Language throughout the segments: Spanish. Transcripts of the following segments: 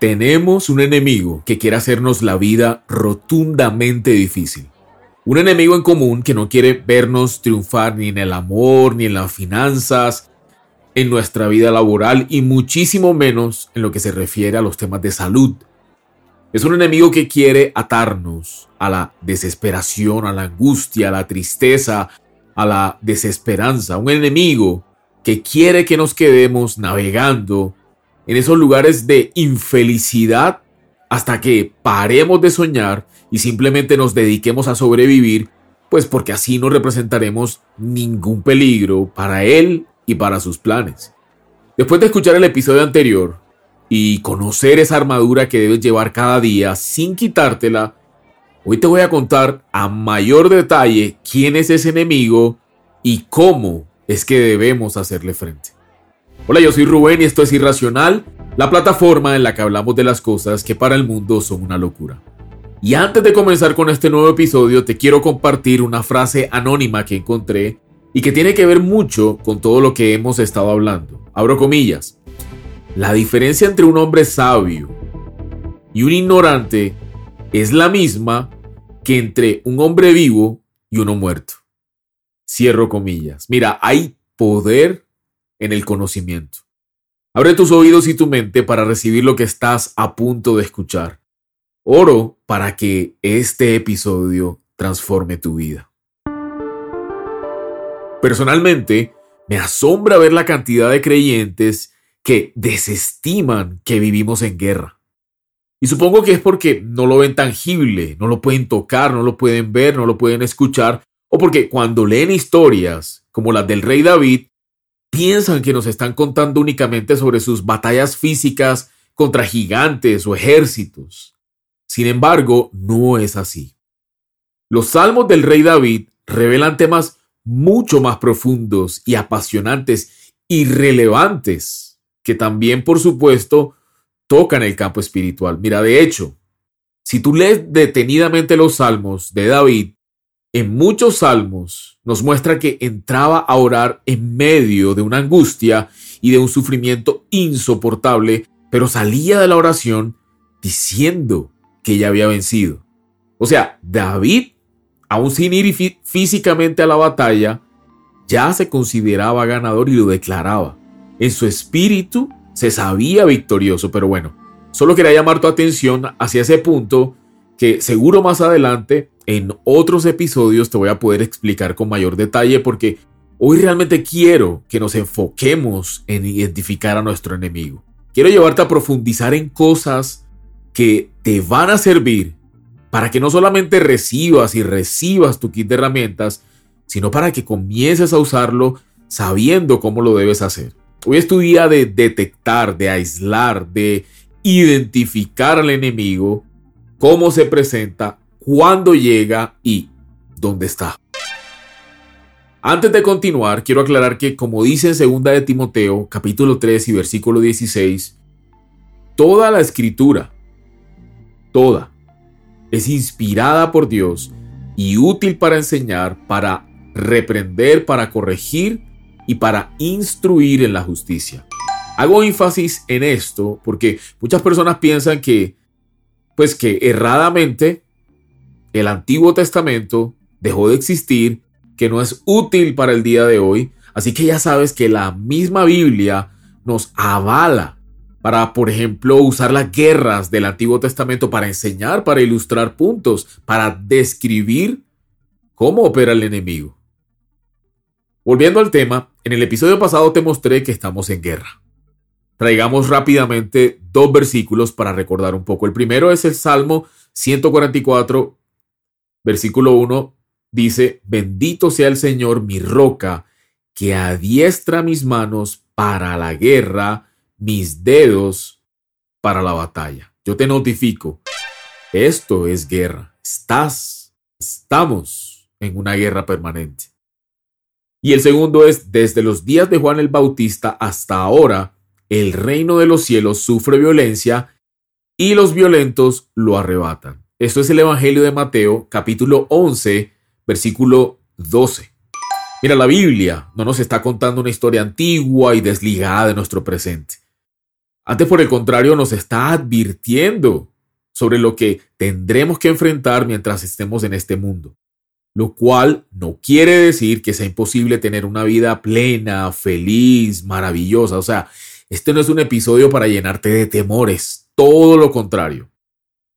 Tenemos un enemigo que quiere hacernos la vida rotundamente difícil. Un enemigo en común que no quiere vernos triunfar ni en el amor, ni en las finanzas, en nuestra vida laboral y muchísimo menos en lo que se refiere a los temas de salud. Es un enemigo que quiere atarnos a la desesperación, a la angustia, a la tristeza, a la desesperanza. Un enemigo que quiere que nos quedemos navegando en esos lugares de infelicidad hasta que paremos de soñar y simplemente nos dediquemos a sobrevivir, pues porque así no representaremos ningún peligro para él y para sus planes. Después de escuchar el episodio anterior y conocer esa armadura que debes llevar cada día sin quitártela, hoy te voy a contar a mayor detalle quién es ese enemigo y cómo es que debemos hacerle frente. Hola, yo soy Rubén y esto es Irracional, la plataforma en la que hablamos de las cosas que para el mundo son una locura. Y antes de comenzar con este nuevo episodio, te quiero compartir una frase anónima que encontré y que tiene que ver mucho con todo lo que hemos estado hablando. Abro comillas. La diferencia entre un hombre sabio y un ignorante es la misma que entre un hombre vivo y uno muerto. Cierro comillas. Mira, hay poder en el conocimiento. Abre tus oídos y tu mente para recibir lo que estás a punto de escuchar. Oro para que este episodio transforme tu vida. Personalmente, me asombra ver la cantidad de creyentes que desestiman que vivimos en guerra. Y supongo que es porque no lo ven tangible, no lo pueden tocar, no lo pueden ver, no lo pueden escuchar, o porque cuando leen historias como las del rey David, piensan que nos están contando únicamente sobre sus batallas físicas contra gigantes o ejércitos. Sin embargo, no es así. Los salmos del rey David revelan temas mucho más profundos y apasionantes y relevantes que también, por supuesto, tocan el campo espiritual. Mira, de hecho, si tú lees detenidamente los salmos de David, en muchos salmos nos muestra que entraba a orar en medio de una angustia y de un sufrimiento insoportable, pero salía de la oración diciendo que ya había vencido. O sea, David, aún sin ir físicamente a la batalla, ya se consideraba ganador y lo declaraba. En su espíritu se sabía victorioso, pero bueno, solo quería llamar tu atención hacia ese punto que seguro más adelante en otros episodios te voy a poder explicar con mayor detalle porque hoy realmente quiero que nos enfoquemos en identificar a nuestro enemigo. Quiero llevarte a profundizar en cosas que te van a servir para que no solamente recibas y recibas tu kit de herramientas, sino para que comiences a usarlo sabiendo cómo lo debes hacer. Hoy es tu día de detectar, de aislar, de identificar al enemigo cómo se presenta, cuándo llega y dónde está. Antes de continuar, quiero aclarar que, como dice en 2 de Timoteo, capítulo 3 y versículo 16, toda la escritura, toda, es inspirada por Dios y útil para enseñar, para reprender, para corregir y para instruir en la justicia. Hago énfasis en esto porque muchas personas piensan que pues que erradamente el Antiguo Testamento dejó de existir, que no es útil para el día de hoy, así que ya sabes que la misma Biblia nos avala para, por ejemplo, usar las guerras del Antiguo Testamento para enseñar, para ilustrar puntos, para describir cómo opera el enemigo. Volviendo al tema, en el episodio pasado te mostré que estamos en guerra traigamos rápidamente dos versículos para recordar un poco. El primero es el Salmo 144, versículo 1, dice, bendito sea el Señor mi roca, que adiestra mis manos para la guerra, mis dedos para la batalla. Yo te notifico, esto es guerra. Estás, estamos en una guerra permanente. Y el segundo es, desde los días de Juan el Bautista hasta ahora, el reino de los cielos sufre violencia y los violentos lo arrebatan. Esto es el Evangelio de Mateo, capítulo 11, versículo 12. Mira, la Biblia no nos está contando una historia antigua y desligada de nuestro presente. Antes, por el contrario, nos está advirtiendo sobre lo que tendremos que enfrentar mientras estemos en este mundo. Lo cual no quiere decir que sea imposible tener una vida plena, feliz, maravillosa. O sea, este no es un episodio para llenarte de temores, todo lo contrario.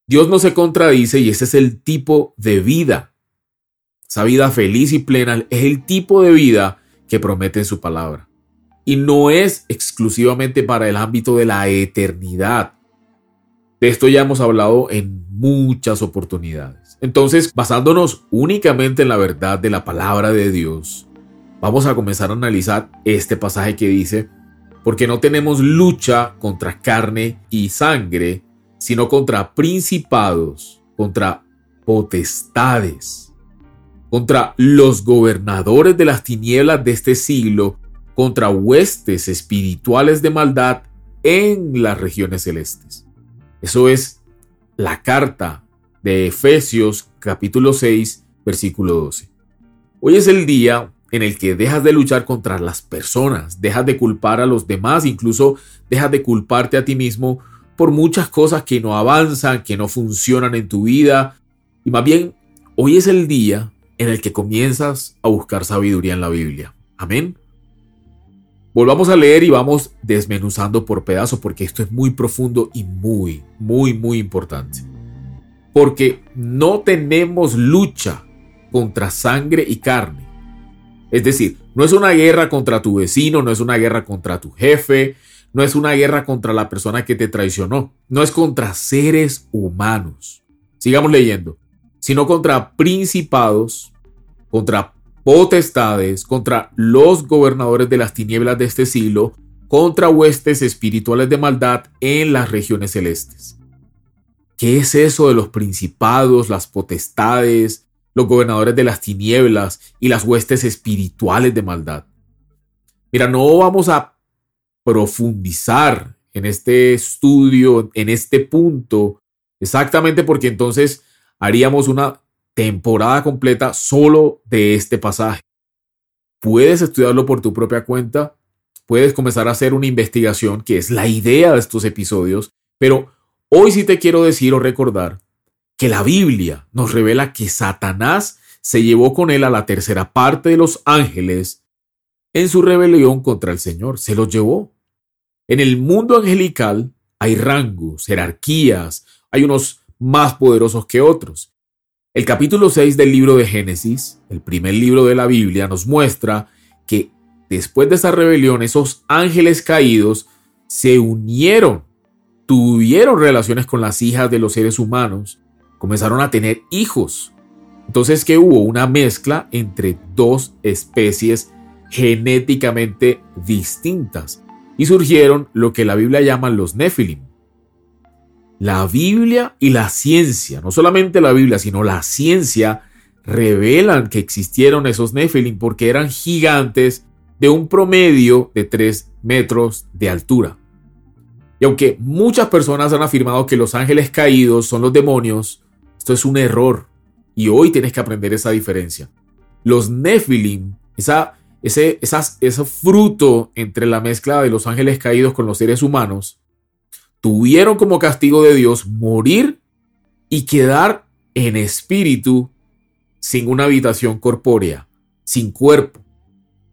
Dios no se contradice y ese es el tipo de vida. Esa vida feliz y plena es el tipo de vida que promete en su palabra. Y no es exclusivamente para el ámbito de la eternidad. De esto ya hemos hablado en muchas oportunidades. Entonces, basándonos únicamente en la verdad de la palabra de Dios, vamos a comenzar a analizar este pasaje que dice, porque no tenemos lucha contra carne y sangre, sino contra principados, contra potestades, contra los gobernadores de las tinieblas de este siglo, contra huestes espirituales de maldad en las regiones celestes. Eso es la carta de Efesios capítulo 6, versículo 12. Hoy es el día en el que dejas de luchar contra las personas, dejas de culpar a los demás, incluso dejas de culparte a ti mismo por muchas cosas que no avanzan, que no funcionan en tu vida. Y más bien, hoy es el día en el que comienzas a buscar sabiduría en la Biblia. Amén. Volvamos a leer y vamos desmenuzando por pedazos porque esto es muy profundo y muy, muy, muy importante. Porque no tenemos lucha contra sangre y carne. Es decir, no es una guerra contra tu vecino, no es una guerra contra tu jefe, no es una guerra contra la persona que te traicionó, no es contra seres humanos. Sigamos leyendo, sino contra principados, contra potestades, contra los gobernadores de las tinieblas de este siglo, contra huestes espirituales de maldad en las regiones celestes. ¿Qué es eso de los principados, las potestades, los gobernadores de las tinieblas y las huestes espirituales de maldad? Mira, no vamos a profundizar en este estudio, en este punto, exactamente porque entonces haríamos una temporada completa solo de este pasaje. Puedes estudiarlo por tu propia cuenta, puedes comenzar a hacer una investigación, que es la idea de estos episodios, pero hoy sí te quiero decir o recordar que la Biblia nos revela que Satanás se llevó con él a la tercera parte de los ángeles en su rebelión contra el Señor, se los llevó. En el mundo angelical hay rangos, jerarquías, hay unos más poderosos que otros. El capítulo 6 del libro de Génesis, el primer libro de la Biblia, nos muestra que después de esa rebelión, esos ángeles caídos se unieron, tuvieron relaciones con las hijas de los seres humanos, comenzaron a tener hijos. Entonces que hubo una mezcla entre dos especies genéticamente distintas y surgieron lo que la Biblia llama los Nefilim. La Biblia y la ciencia, no solamente la Biblia, sino la ciencia, revelan que existieron esos Nephilim porque eran gigantes de un promedio de 3 metros de altura. Y aunque muchas personas han afirmado que los ángeles caídos son los demonios, esto es un error. Y hoy tienes que aprender esa diferencia. Los Nephilim, esa, ese, ese fruto entre la mezcla de los ángeles caídos con los seres humanos, tuvieron como castigo de Dios morir y quedar en espíritu sin una habitación corpórea, sin cuerpo.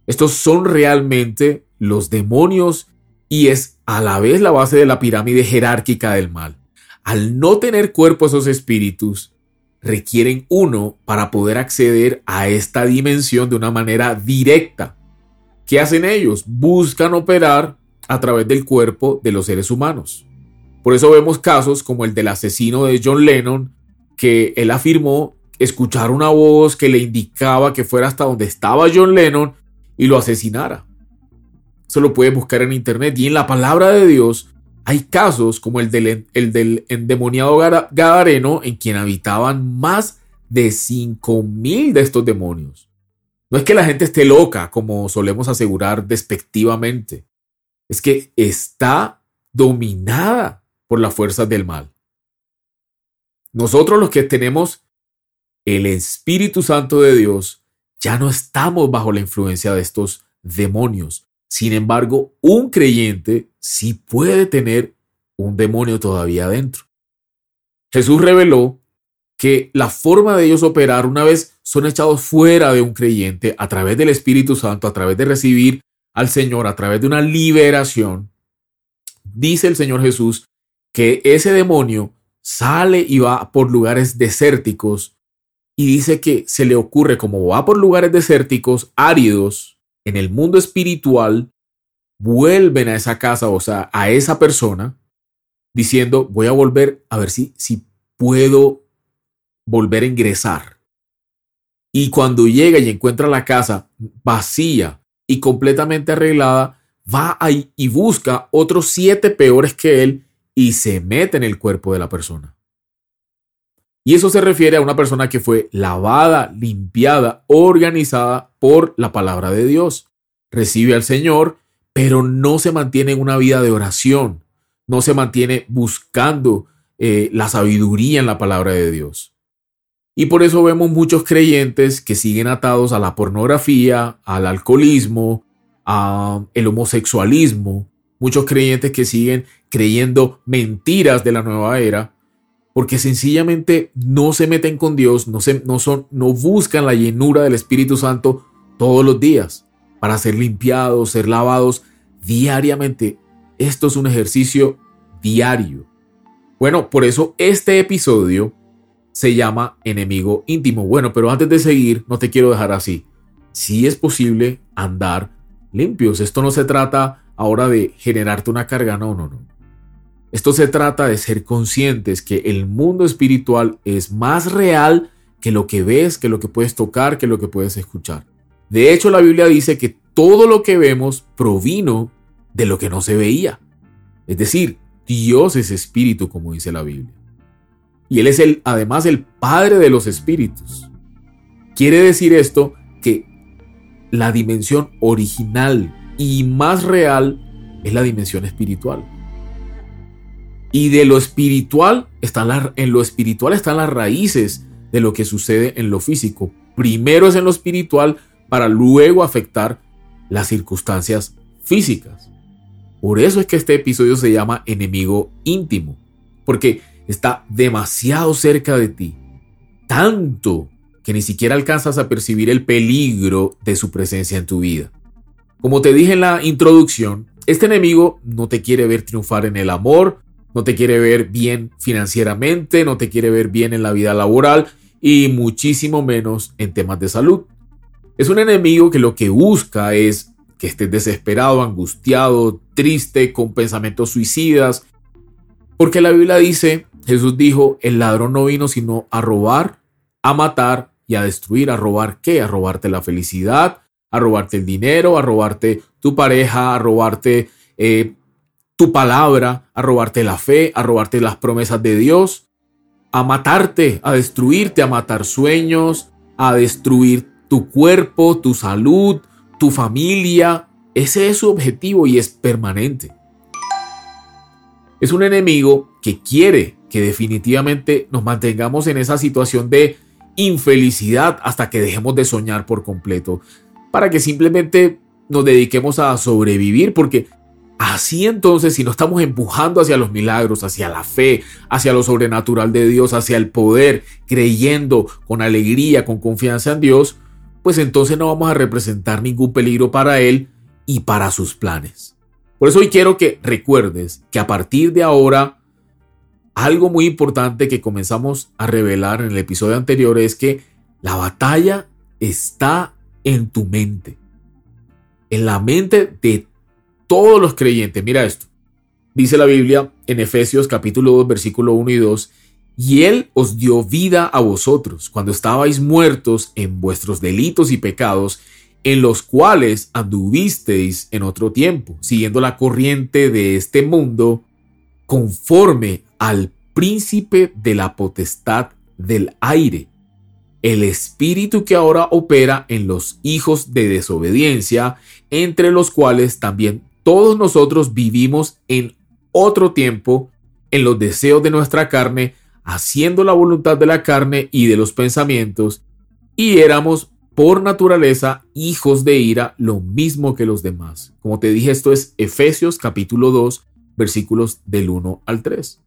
Estos son realmente los demonios y es a la vez la base de la pirámide jerárquica del mal. Al no tener cuerpo esos espíritus, requieren uno para poder acceder a esta dimensión de una manera directa. ¿Qué hacen ellos? Buscan operar a través del cuerpo de los seres humanos. Por eso vemos casos como el del asesino de John Lennon, que él afirmó escuchar una voz que le indicaba que fuera hasta donde estaba John Lennon y lo asesinara. Eso lo puedes buscar en internet y en la palabra de Dios hay casos como el del, el del endemoniado Gadareno en quien habitaban más de 5.000 de estos demonios. No es que la gente esté loca, como solemos asegurar despectivamente. Es que está dominada por las fuerzas del mal. Nosotros los que tenemos el Espíritu Santo de Dios, ya no estamos bajo la influencia de estos demonios. Sin embargo, un creyente sí puede tener un demonio todavía dentro. Jesús reveló que la forma de ellos operar una vez son echados fuera de un creyente a través del Espíritu Santo, a través de recibir al Señor, a través de una liberación, dice el Señor Jesús que ese demonio sale y va por lugares desérticos y dice que se le ocurre como va por lugares desérticos, áridos, en el mundo espiritual, vuelven a esa casa, o sea, a esa persona, diciendo, voy a volver a ver si, si puedo volver a ingresar. Y cuando llega y encuentra la casa vacía y completamente arreglada, va ahí y busca otros siete peores que él y se mete en el cuerpo de la persona. Y eso se refiere a una persona que fue lavada, limpiada, organizada por la palabra de Dios. Recibe al Señor, pero no se mantiene en una vida de oración, no se mantiene buscando eh, la sabiduría en la palabra de Dios. Y por eso vemos muchos creyentes que siguen atados a la pornografía, al alcoholismo, al homosexualismo, muchos creyentes que siguen creyendo mentiras de la nueva era, porque sencillamente no se meten con Dios, no, se, no, son, no buscan la llenura del Espíritu Santo todos los días para ser limpiados, ser lavados diariamente. Esto es un ejercicio diario. Bueno, por eso este episodio se llama enemigo íntimo. Bueno, pero antes de seguir, no te quiero dejar así. Si es posible andar limpios. Esto no se trata ahora de generarte una carga, no, no, no. Esto se trata de ser conscientes que el mundo espiritual es más real que lo que ves, que lo que puedes tocar, que lo que puedes escuchar. De hecho, la Biblia dice que todo lo que vemos provino de lo que no se veía. Es decir, Dios es espíritu, como dice la Biblia. Y Él es el, además el Padre de los espíritus. Quiere decir esto que la dimensión original y más real es la dimensión espiritual. Y de lo espiritual están en lo espiritual están las raíces de lo que sucede en lo físico. Primero es en lo espiritual para luego afectar las circunstancias físicas. Por eso es que este episodio se llama enemigo íntimo, porque está demasiado cerca de ti, tanto que ni siquiera alcanzas a percibir el peligro de su presencia en tu vida. Como te dije en la introducción, este enemigo no te quiere ver triunfar en el amor, no te quiere ver bien financieramente, no te quiere ver bien en la vida laboral y muchísimo menos en temas de salud. Es un enemigo que lo que busca es que estés desesperado, angustiado, triste, con pensamientos suicidas. Porque la Biblia dice, Jesús dijo, el ladrón no vino sino a robar, a matar y a destruir. ¿A robar qué? A robarte la felicidad, a robarte el dinero, a robarte tu pareja, a robarte eh, tu palabra, a robarte la fe, a robarte las promesas de Dios, a matarte, a destruirte, a matar sueños, a destruir tu cuerpo, tu salud, tu familia. Ese es su objetivo y es permanente. Es un enemigo que quiere que definitivamente nos mantengamos en esa situación de infelicidad hasta que dejemos de soñar por completo, para que simplemente nos dediquemos a sobrevivir, porque Así entonces, si no estamos empujando hacia los milagros, hacia la fe, hacia lo sobrenatural de Dios, hacia el poder, creyendo con alegría, con confianza en Dios, pues entonces no vamos a representar ningún peligro para Él y para sus planes. Por eso hoy quiero que recuerdes que a partir de ahora, algo muy importante que comenzamos a revelar en el episodio anterior es que la batalla está en tu mente. En la mente de todos los creyentes. Mira esto. Dice la Biblia en Efesios capítulo 2 versículo 1 y 2. Y Él os dio vida a vosotros cuando estabais muertos en vuestros delitos y pecados, en los cuales anduvisteis en otro tiempo, siguiendo la corriente de este mundo, conforme al príncipe de la potestad del aire, el espíritu que ahora opera en los hijos de desobediencia, entre los cuales también todos nosotros vivimos en otro tiempo, en los deseos de nuestra carne, haciendo la voluntad de la carne y de los pensamientos, y éramos por naturaleza hijos de ira, lo mismo que los demás. Como te dije, esto es Efesios capítulo 2, versículos del 1 al 3.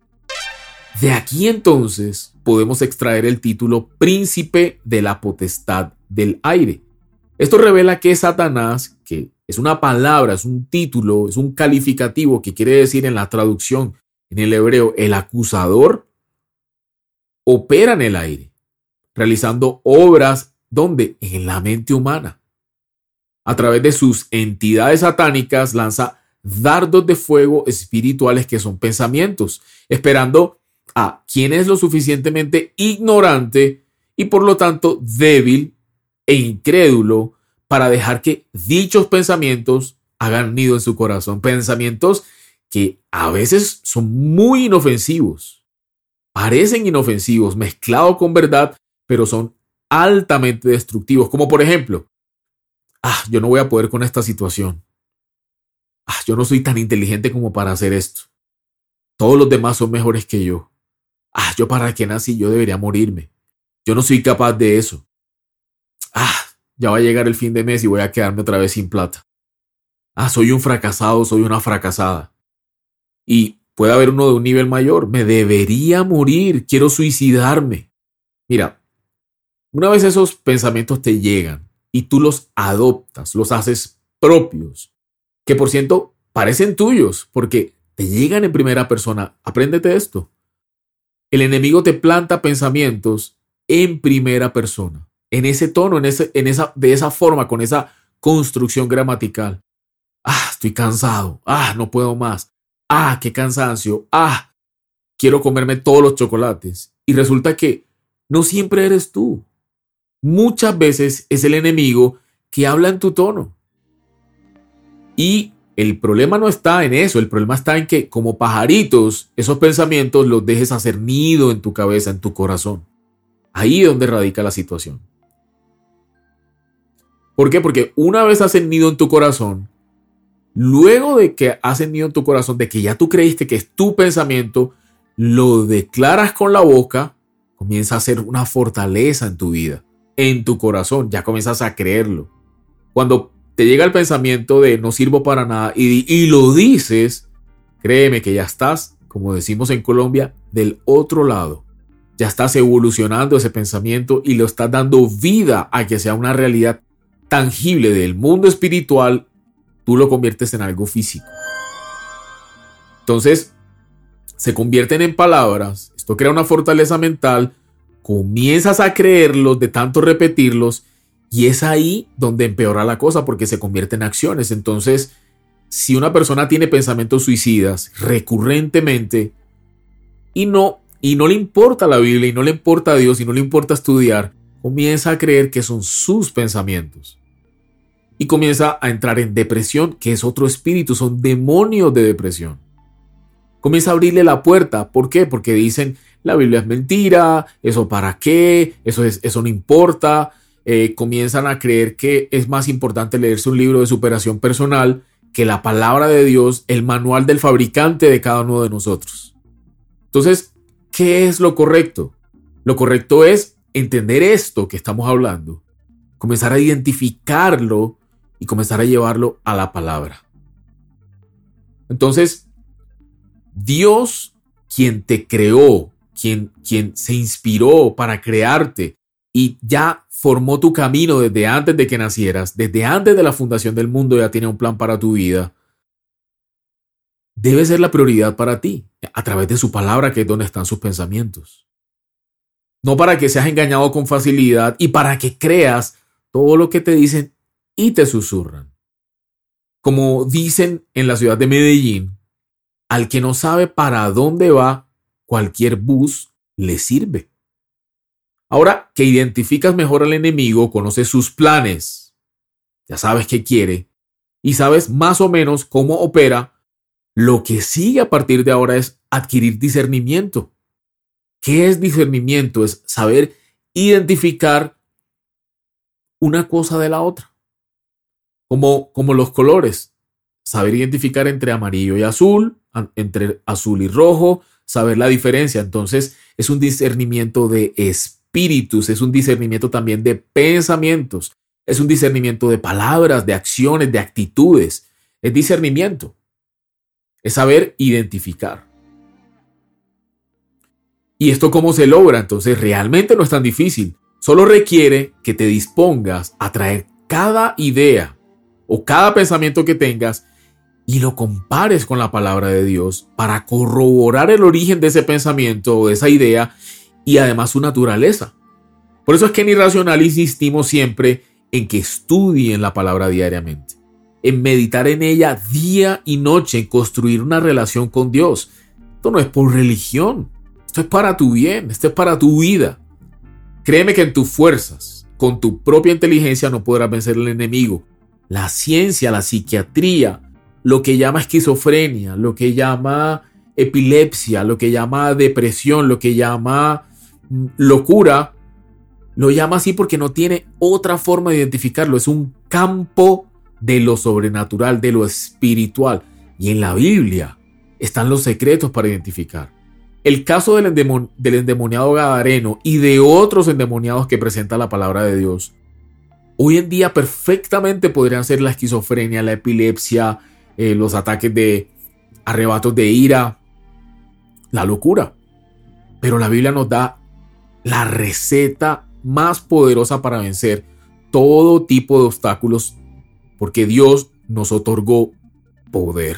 De aquí entonces podemos extraer el título príncipe de la potestad del aire. Esto revela que Satanás, que es una palabra, es un título, es un calificativo que quiere decir en la traducción en el hebreo el acusador, opera en el aire, realizando obras donde en la mente humana. A través de sus entidades satánicas lanza dardos de fuego espirituales que son pensamientos, esperando a quien es lo suficientemente ignorante y por lo tanto débil e incrédulo para dejar que dichos pensamientos hagan nido en su corazón. Pensamientos que a veces son muy inofensivos, parecen inofensivos, mezclados con verdad, pero son altamente destructivos. Como por ejemplo, ah, yo no voy a poder con esta situación. Ah, yo no soy tan inteligente como para hacer esto. Todos los demás son mejores que yo. Ah, yo para qué nací, yo debería morirme. Yo no soy capaz de eso. Ah, ya va a llegar el fin de mes y voy a quedarme otra vez sin plata. Ah, soy un fracasado, soy una fracasada. Y puede haber uno de un nivel mayor. Me debería morir, quiero suicidarme. Mira, una vez esos pensamientos te llegan y tú los adoptas, los haces propios, que por cierto parecen tuyos porque te llegan en primera persona, apréndete esto. El enemigo te planta pensamientos en primera persona, en ese tono, en, ese, en esa, de esa forma, con esa construcción gramatical. Ah, estoy cansado. Ah, no puedo más. Ah, qué cansancio. Ah, quiero comerme todos los chocolates. Y resulta que no siempre eres tú. Muchas veces es el enemigo que habla en tu tono. Y el problema no está en eso, el problema está en que como pajaritos, esos pensamientos los dejes hacer nido en tu cabeza, en tu corazón. Ahí es donde radica la situación. ¿Por qué? Porque una vez hacen nido en tu corazón, luego de que hacen nido en tu corazón, de que ya tú creíste que es tu pensamiento, lo declaras con la boca, comienza a ser una fortaleza en tu vida, en tu corazón, ya comienzas a creerlo. Cuando te llega el pensamiento de no sirvo para nada y, y lo dices, créeme que ya estás, como decimos en Colombia, del otro lado. Ya estás evolucionando ese pensamiento y lo estás dando vida a que sea una realidad tangible del mundo espiritual, tú lo conviertes en algo físico. Entonces, se convierten en palabras, esto crea una fortaleza mental, comienzas a creerlos de tanto repetirlos y es ahí donde empeora la cosa porque se convierte en acciones. Entonces, si una persona tiene pensamientos suicidas recurrentemente y no y no le importa la Biblia y no le importa a Dios y no le importa estudiar, comienza a creer que son sus pensamientos. Y comienza a entrar en depresión, que es otro espíritu, son demonios de depresión. Comienza a abrirle la puerta. ¿Por qué? Porque dicen, la Biblia es mentira, eso para qué, eso, es, eso no importa, eh, comienzan a creer que es más importante leerse un libro de superación personal que la palabra de Dios, el manual del fabricante de cada uno de nosotros. Entonces, ¿qué es lo correcto? Lo correcto es entender esto que estamos hablando, comenzar a identificarlo y comenzar a llevarlo a la palabra. Entonces, Dios, quien te creó, quien, quien se inspiró para crearte y ya formó tu camino desde antes de que nacieras, desde antes de la fundación del mundo ya tiene un plan para tu vida, debe ser la prioridad para ti, a través de su palabra que es donde están sus pensamientos. No para que seas engañado con facilidad y para que creas todo lo que te dicen y te susurran. Como dicen en la ciudad de Medellín, al que no sabe para dónde va, cualquier bus le sirve. Ahora que identificas mejor al enemigo, conoces sus planes, ya sabes qué quiere y sabes más o menos cómo opera, lo que sigue a partir de ahora es adquirir discernimiento. ¿Qué es discernimiento? Es saber identificar una cosa de la otra. Como, como los colores. Saber identificar entre amarillo y azul, entre azul y rojo, saber la diferencia. Entonces es un discernimiento de espíritu espíritus, es un discernimiento también de pensamientos. Es un discernimiento de palabras, de acciones, de actitudes. Es discernimiento. Es saber identificar. ¿Y esto cómo se logra? Entonces realmente no es tan difícil. Solo requiere que te dispongas a traer cada idea o cada pensamiento que tengas y lo compares con la palabra de Dios para corroborar el origen de ese pensamiento o de esa idea y además su naturaleza. Por eso es que en Irracional insistimos siempre en que estudien la palabra diariamente, en meditar en ella día y noche, en construir una relación con Dios. Esto no es por religión, esto es para tu bien, esto es para tu vida. Créeme que en tus fuerzas, con tu propia inteligencia no podrás vencer al enemigo. La ciencia, la psiquiatría, lo que llama esquizofrenia, lo que llama epilepsia, lo que llama depresión, lo que llama mm, locura, lo llama así porque no tiene otra forma de identificarlo. Es un campo de lo sobrenatural, de lo espiritual. Y en la Biblia están los secretos para identificar. El caso del, endemoniado Gadareno y de otros endemoniados que presenta la palabra de Dios, hoy en día perfectamente podrían ser la esquizofrenia, la epilepsia, eh, los ataques de arrebatos de ira, la locura. Pero la Biblia nos da la receta más poderosa para vencer todo tipo de obstáculos, porque Dios nos otorgó poder.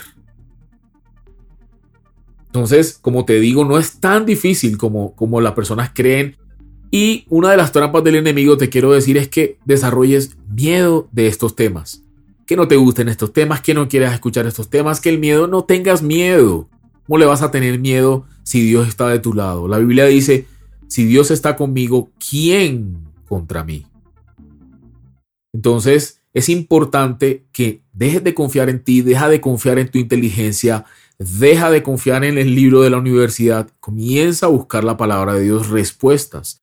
Entonces, como te digo, no es tan difícil como, como las personas creen. Y una de las trampas del enemigo, te quiero decir, es que desarrolles miedo de estos temas. Que no te gusten estos temas, que no quieras escuchar estos temas, que el miedo no tengas miedo. ¿Cómo le vas a tener miedo si Dios está de tu lado? La Biblia dice, si Dios está conmigo, ¿quién contra mí? Entonces, es importante que dejes de confiar en ti, deja de confiar en tu inteligencia, deja de confiar en el libro de la universidad, comienza a buscar la palabra de Dios, respuestas.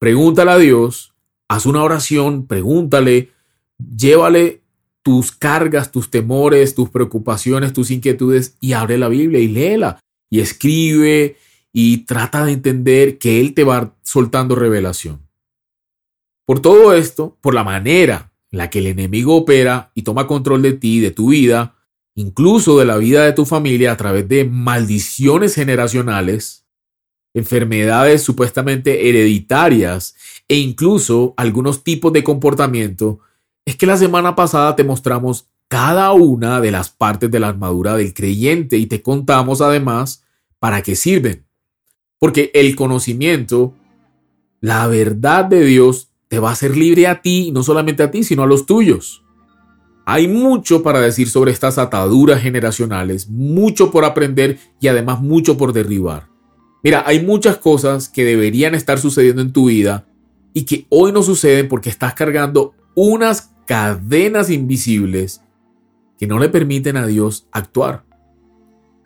Pregúntale a Dios, haz una oración, pregúntale, llévale tus cargas, tus temores, tus preocupaciones, tus inquietudes y abre la Biblia y léela y escribe y trata de entender que Él te va soltando revelación. Por todo esto, por la manera en la que el enemigo opera y toma control de ti, de tu vida, incluso de la vida de tu familia a través de maldiciones generacionales, enfermedades supuestamente hereditarias e incluso algunos tipos de comportamiento, es que la semana pasada te mostramos cada una de las partes de la armadura del creyente y te contamos además para qué sirven. Porque el conocimiento, la verdad de Dios, te va a hacer libre a ti, no solamente a ti, sino a los tuyos. Hay mucho para decir sobre estas ataduras generacionales, mucho por aprender y además mucho por derribar. Mira, hay muchas cosas que deberían estar sucediendo en tu vida y que hoy no suceden porque estás cargando unas cadenas invisibles que no le permiten a Dios actuar.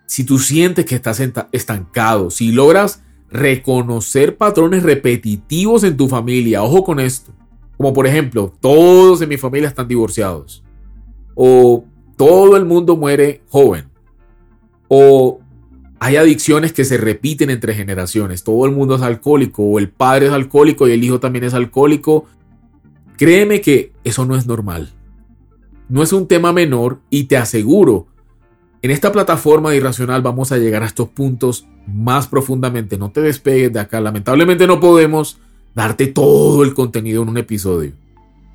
Si tú sientes que estás estancado, si logras reconocer patrones repetitivos en tu familia. Ojo con esto. Como por ejemplo, todos en mi familia están divorciados. O todo el mundo muere joven. O hay adicciones que se repiten entre generaciones. Todo el mundo es alcohólico. O el padre es alcohólico y el hijo también es alcohólico. Créeme que eso no es normal. No es un tema menor y te aseguro en esta plataforma de Irracional vamos a llegar a estos puntos más profundamente. No te despegues de acá. Lamentablemente no podemos darte todo el contenido en un episodio.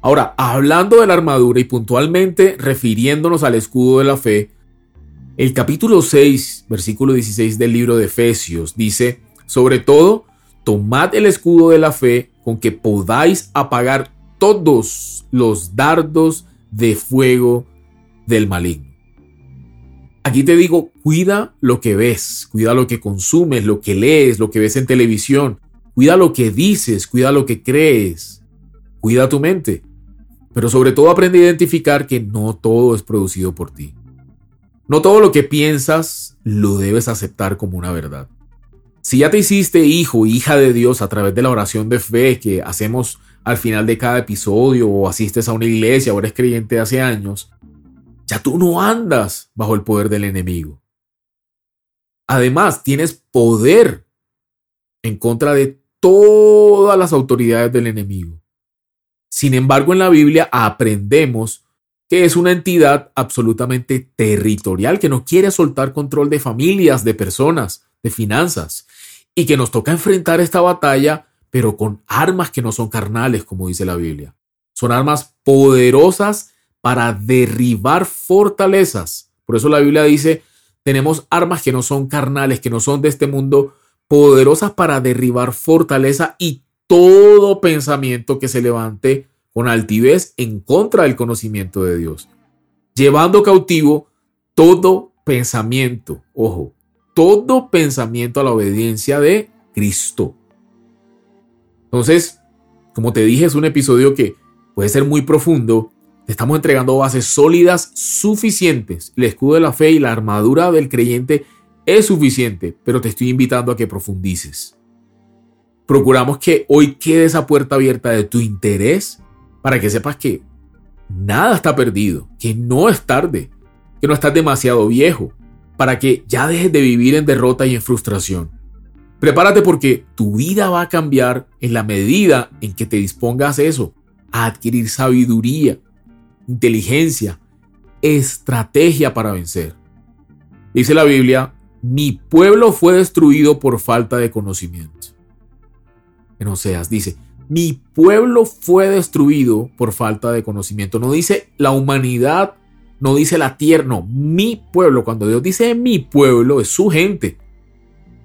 Ahora, hablando de la armadura y puntualmente refiriéndonos al escudo de la fe, el capítulo 6, versículo 16 del libro de Efesios dice, sobre todo, tomad el escudo de la fe con que podáis apagar todos los dardos de fuego del maligno. Aquí te digo, cuida lo que ves, cuida lo que consumes, lo que lees, lo que ves en televisión, cuida lo que dices, cuida lo que crees, cuida tu mente. Pero sobre todo aprende a identificar que no todo es producido por ti. No todo lo que piensas lo debes aceptar como una verdad. Si ya te hiciste hijo, hija de Dios a través de la oración de fe que hacemos al final de cada episodio o asistes a una iglesia o eres creyente hace años, ya tú no andas bajo el poder del enemigo. Además, tienes poder en contra de todas las autoridades del enemigo. Sin embargo, en la Biblia aprendemos que es una entidad absolutamente territorial que no quiere soltar control de familias, de personas, de finanzas, y que nos toca enfrentar esta batalla, pero con armas que no son carnales, como dice la Biblia. Son armas poderosas para derribar fortalezas. Por eso la Biblia dice, tenemos armas que no son carnales, que no son de este mundo, poderosas para derribar fortaleza y todo pensamiento que se levante con altivez en contra del conocimiento de Dios, llevando cautivo todo pensamiento, ojo, todo pensamiento a la obediencia de Cristo. Entonces, como te dije, es un episodio que puede ser muy profundo. Te estamos entregando bases sólidas suficientes. El escudo de la fe y la armadura del creyente es suficiente, pero te estoy invitando a que profundices. Procuramos que hoy quede esa puerta abierta de tu interés para que sepas que nada está perdido, que no es tarde, que no estás demasiado viejo, para que ya dejes de vivir en derrota y en frustración. Prepárate porque tu vida va a cambiar en la medida en que te dispongas a eso, a adquirir sabiduría, inteligencia, estrategia para vencer. Dice la Biblia, mi pueblo fue destruido por falta de conocimiento. En Oseas dice, mi pueblo fue destruido por falta de conocimiento. No dice la humanidad, no dice la tierra, no, mi pueblo. Cuando Dios dice mi pueblo, es su gente.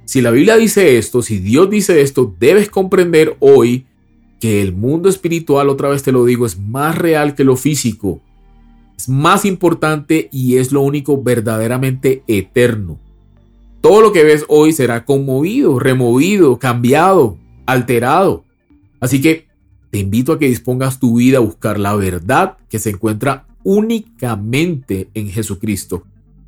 Si la Biblia dice esto, si Dios dice esto, debes comprender hoy que el mundo espiritual, otra vez te lo digo, es más real que lo físico. Es más importante y es lo único verdaderamente eterno. Todo lo que ves hoy será conmovido, removido, cambiado, alterado. Así que te invito a que dispongas tu vida a buscar la verdad que se encuentra únicamente en Jesucristo.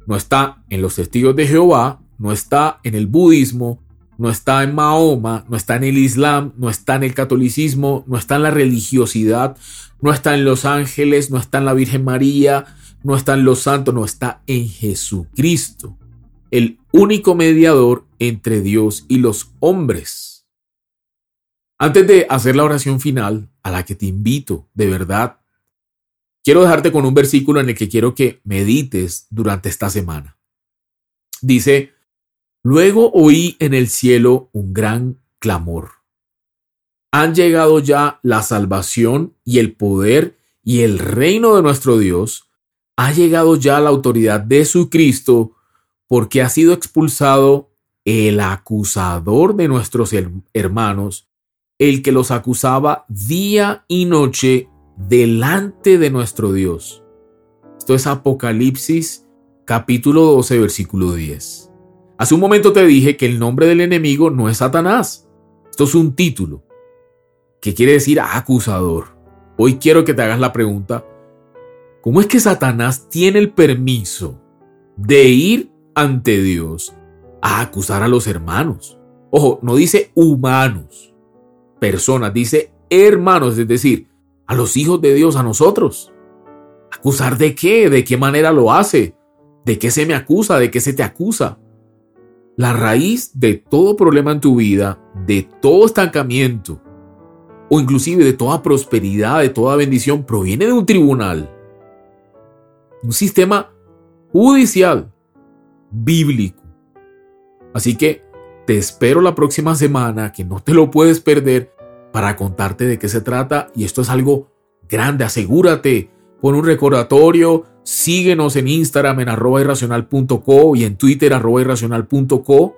No está en los testigos de Jehová, no está en el budismo, no está en Mahoma, no está en el Islam, no está en el catolicismo, no está en la religiosidad, no está en los ángeles, no está en la Virgen María, no está en los santos, no está en Jesucristo, el único mediador entre Dios y los hombres. Antes de hacer la oración final, a la que te invito de verdad, quiero dejarte con un versículo en el que quiero que medites durante esta semana. Dice, Luego oí en el cielo un gran clamor. Han llegado ya la salvación y el poder y el reino de nuestro Dios. Ha llegado ya la autoridad de su Cristo porque ha sido expulsado el acusador de nuestros hermanos, el que los acusaba día y noche delante de nuestro Dios. Esto es Apocalipsis capítulo 12 versículo 10. Hace un momento te dije que el nombre del enemigo no es Satanás. Esto es un título. que quiere decir acusador? Hoy quiero que te hagas la pregunta, ¿cómo es que Satanás tiene el permiso de ir ante Dios a acusar a los hermanos? Ojo, no dice humanos, personas, dice hermanos, es decir, a los hijos de Dios, a nosotros. ¿Acusar de qué? ¿De qué manera lo hace? ¿De qué se me acusa? ¿De qué se te acusa? La raíz de todo problema en tu vida, de todo estancamiento, o inclusive de toda prosperidad, de toda bendición, proviene de un tribunal. Un sistema judicial, bíblico. Así que te espero la próxima semana, que no te lo puedes perder, para contarte de qué se trata. Y esto es algo grande, asegúrate. Pon un recordatorio, Síguenos en Instagram en arroba irracional.co y en Twitter arroba irracional.co.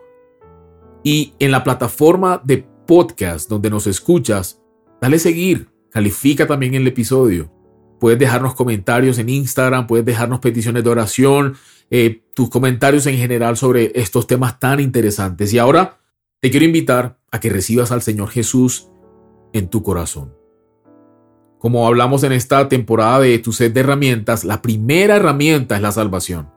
Y en la plataforma de podcast donde nos escuchas, dale seguir, califica también el episodio. Puedes dejarnos comentarios en Instagram, puedes dejarnos peticiones de oración, eh, tus comentarios en general sobre estos temas tan interesantes. Y ahora te quiero invitar a que recibas al Señor Jesús en tu corazón. Como hablamos en esta temporada de tu set de herramientas, la primera herramienta es la salvación,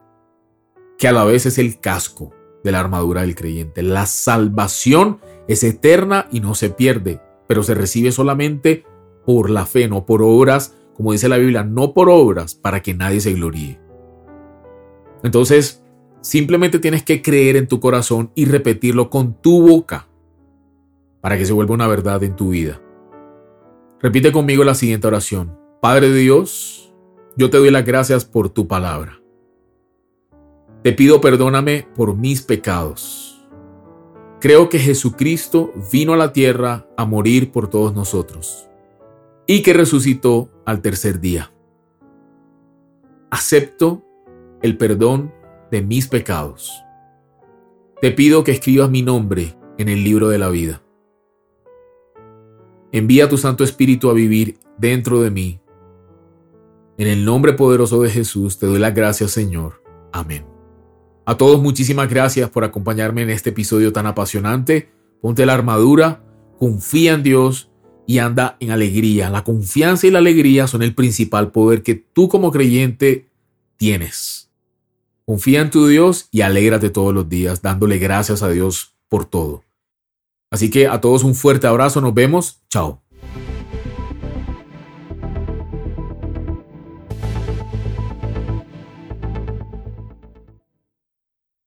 que a la vez es el casco de la armadura del creyente. La salvación es eterna y no se pierde, pero se recibe solamente por la fe, no por obras, como dice la Biblia, no por obras para que nadie se gloríe. Entonces, simplemente tienes que creer en tu corazón y repetirlo con tu boca para que se vuelva una verdad en tu vida. Repite conmigo la siguiente oración. Padre de Dios, yo te doy las gracias por tu palabra. Te pido perdóname por mis pecados. Creo que Jesucristo vino a la tierra a morir por todos nosotros y que resucitó al tercer día. Acepto el perdón de mis pecados. Te pido que escribas mi nombre en el libro de la vida. Envía tu Santo Espíritu a vivir dentro de mí. En el nombre poderoso de Jesús te doy las gracias, Señor. Amén. A todos muchísimas gracias por acompañarme en este episodio tan apasionante. Ponte la armadura, confía en Dios y anda en alegría. La confianza y la alegría son el principal poder que tú como creyente tienes. Confía en tu Dios y alégrate todos los días dándole gracias a Dios por todo. Así que a todos un fuerte abrazo, nos vemos, chao.